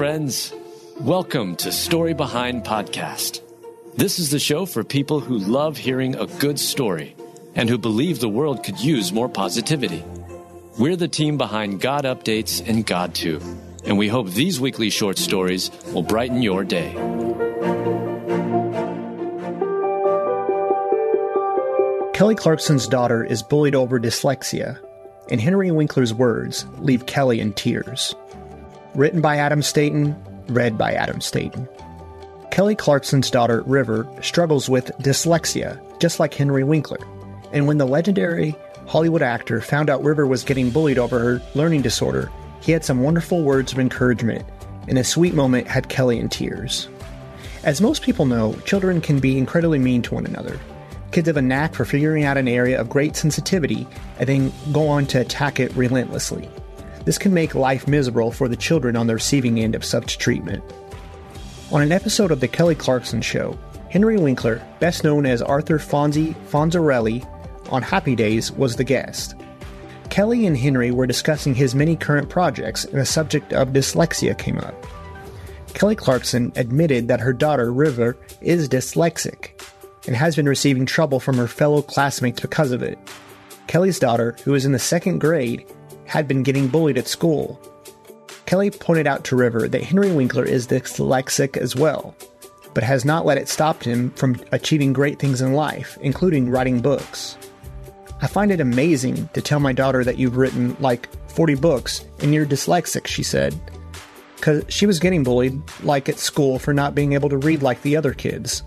friends. Welcome to Story Behind Podcast. This is the show for people who love hearing a good story and who believe the world could use more positivity. We're the team behind God Updates and GodTube, and we hope these weekly short stories will brighten your day. Kelly Clarkson's daughter is bullied over dyslexia, and Henry Winkler's words leave Kelly in tears. Written by Adam Staten, read by Adam Staten. Kelly Clarkson's daughter, River, struggles with dyslexia, just like Henry Winkler. And when the legendary Hollywood actor found out River was getting bullied over her learning disorder, he had some wonderful words of encouragement, and a sweet moment had Kelly in tears. As most people know, children can be incredibly mean to one another. Kids have a knack for figuring out an area of great sensitivity and then go on to attack it relentlessly. This can make life miserable for the children on the receiving end of such treatment. On an episode of The Kelly Clarkson Show, Henry Winkler, best known as Arthur Fonzie Fonzarelli on Happy Days, was the guest. Kelly and Henry were discussing his many current projects, and the subject of dyslexia came up. Kelly Clarkson admitted that her daughter, River, is dyslexic and has been receiving trouble from her fellow classmates because of it. Kelly's daughter, who is in the second grade, had been getting bullied at school. Kelly pointed out to River that Henry Winkler is dyslexic as well, but has not let it stop him from achieving great things in life, including writing books. I find it amazing to tell my daughter that you've written like 40 books and you're dyslexic, she said. Because she was getting bullied, like at school, for not being able to read like the other kids.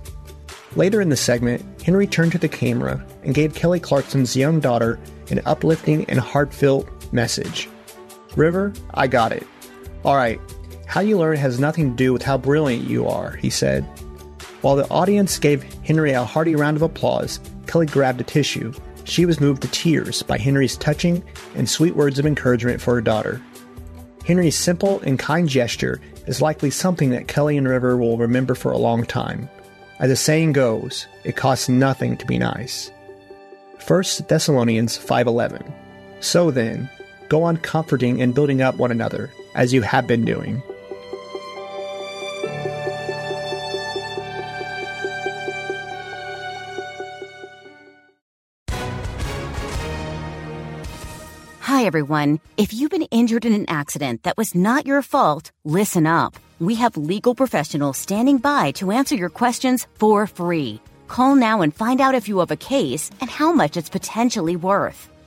Later in the segment, Henry turned to the camera and gave Kelly Clarkson's young daughter an uplifting and heartfelt message. River, I got it. All right, how you learn has nothing to do with how brilliant you are, he said. While the audience gave Henry a hearty round of applause, Kelly grabbed a tissue. She was moved to tears by Henry's touching and sweet words of encouragement for her daughter. Henry's simple and kind gesture is likely something that Kelly and River will remember for a long time. As the saying goes, it costs nothing to be nice. 1 Thessalonians 5:11. So then, go on comforting and building up one another as you have been doing. Hi everyone. If you've been injured in an accident that was not your fault, listen up. We have legal professionals standing by to answer your questions for free. Call now and find out if you have a case and how much it's potentially worth.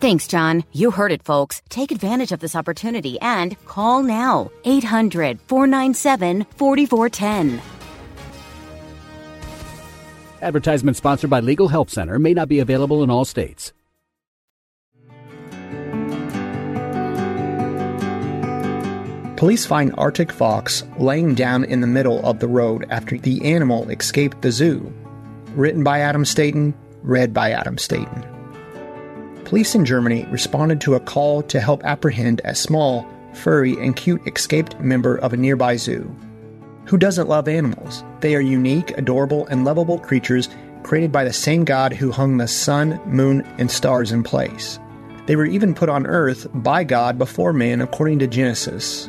Thanks, John. You heard it, folks. Take advantage of this opportunity and call now. 800 497 4410. Advertisement sponsored by Legal Help Center may not be available in all states. Police find Arctic fox laying down in the middle of the road after the animal escaped the zoo. Written by Adam Staten, read by Adam Staten. Police in Germany responded to a call to help apprehend a small, furry, and cute escaped member of a nearby zoo. Who doesn't love animals? They are unique, adorable, and lovable creatures created by the same God who hung the sun, moon, and stars in place. They were even put on earth by God before man according to Genesis.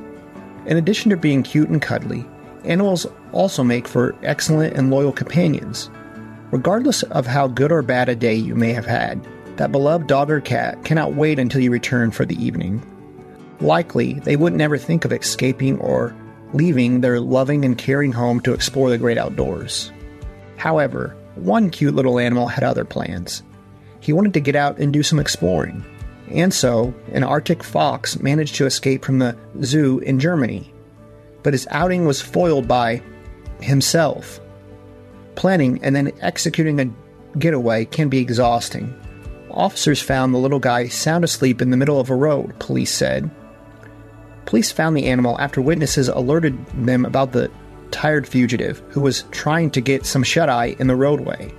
In addition to being cute and cuddly, animals also make for excellent and loyal companions. Regardless of how good or bad a day you may have had, that beloved dog or cat cannot wait until you return for the evening. Likely, they would never think of escaping or leaving their loving and caring home to explore the great outdoors. However, one cute little animal had other plans. He wanted to get out and do some exploring. And so, an Arctic fox managed to escape from the zoo in Germany. But his outing was foiled by himself. Planning and then executing a getaway can be exhausting. Officers found the little guy sound asleep in the middle of a road, police said. Police found the animal after witnesses alerted them about the tired fugitive who was trying to get some shut eye in the roadway.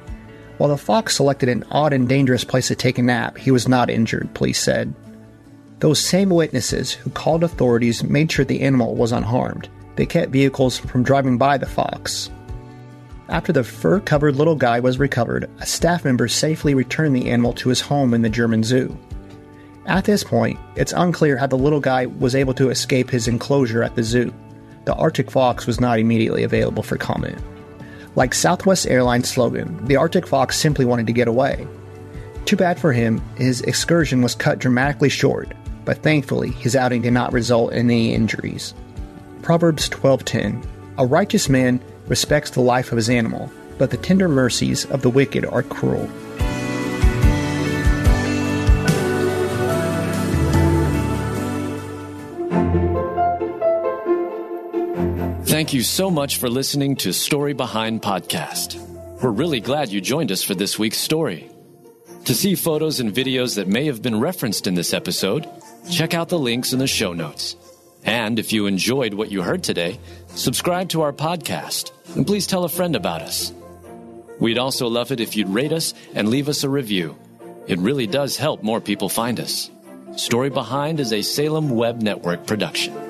While the fox selected an odd and dangerous place to take a nap, he was not injured, police said. Those same witnesses who called authorities made sure the animal was unharmed. They kept vehicles from driving by the fox. After the fur covered little guy was recovered, a staff member safely returned the animal to his home in the German zoo. At this point, it's unclear how the little guy was able to escape his enclosure at the zoo. The Arctic fox was not immediately available for comment. Like Southwest Airlines' slogan, the Arctic fox simply wanted to get away. Too bad for him, his excursion was cut dramatically short, but thankfully his outing did not result in any injuries. Proverbs 12:10 A righteous man respects the life of his animal, but the tender mercies of the wicked are cruel. Thank you so much for listening to Story Behind Podcast. We're really glad you joined us for this week's story. To see photos and videos that may have been referenced in this episode, check out the links in the show notes. And if you enjoyed what you heard today, subscribe to our podcast and please tell a friend about us. We'd also love it if you'd rate us and leave us a review. It really does help more people find us. Story Behind is a Salem Web Network production.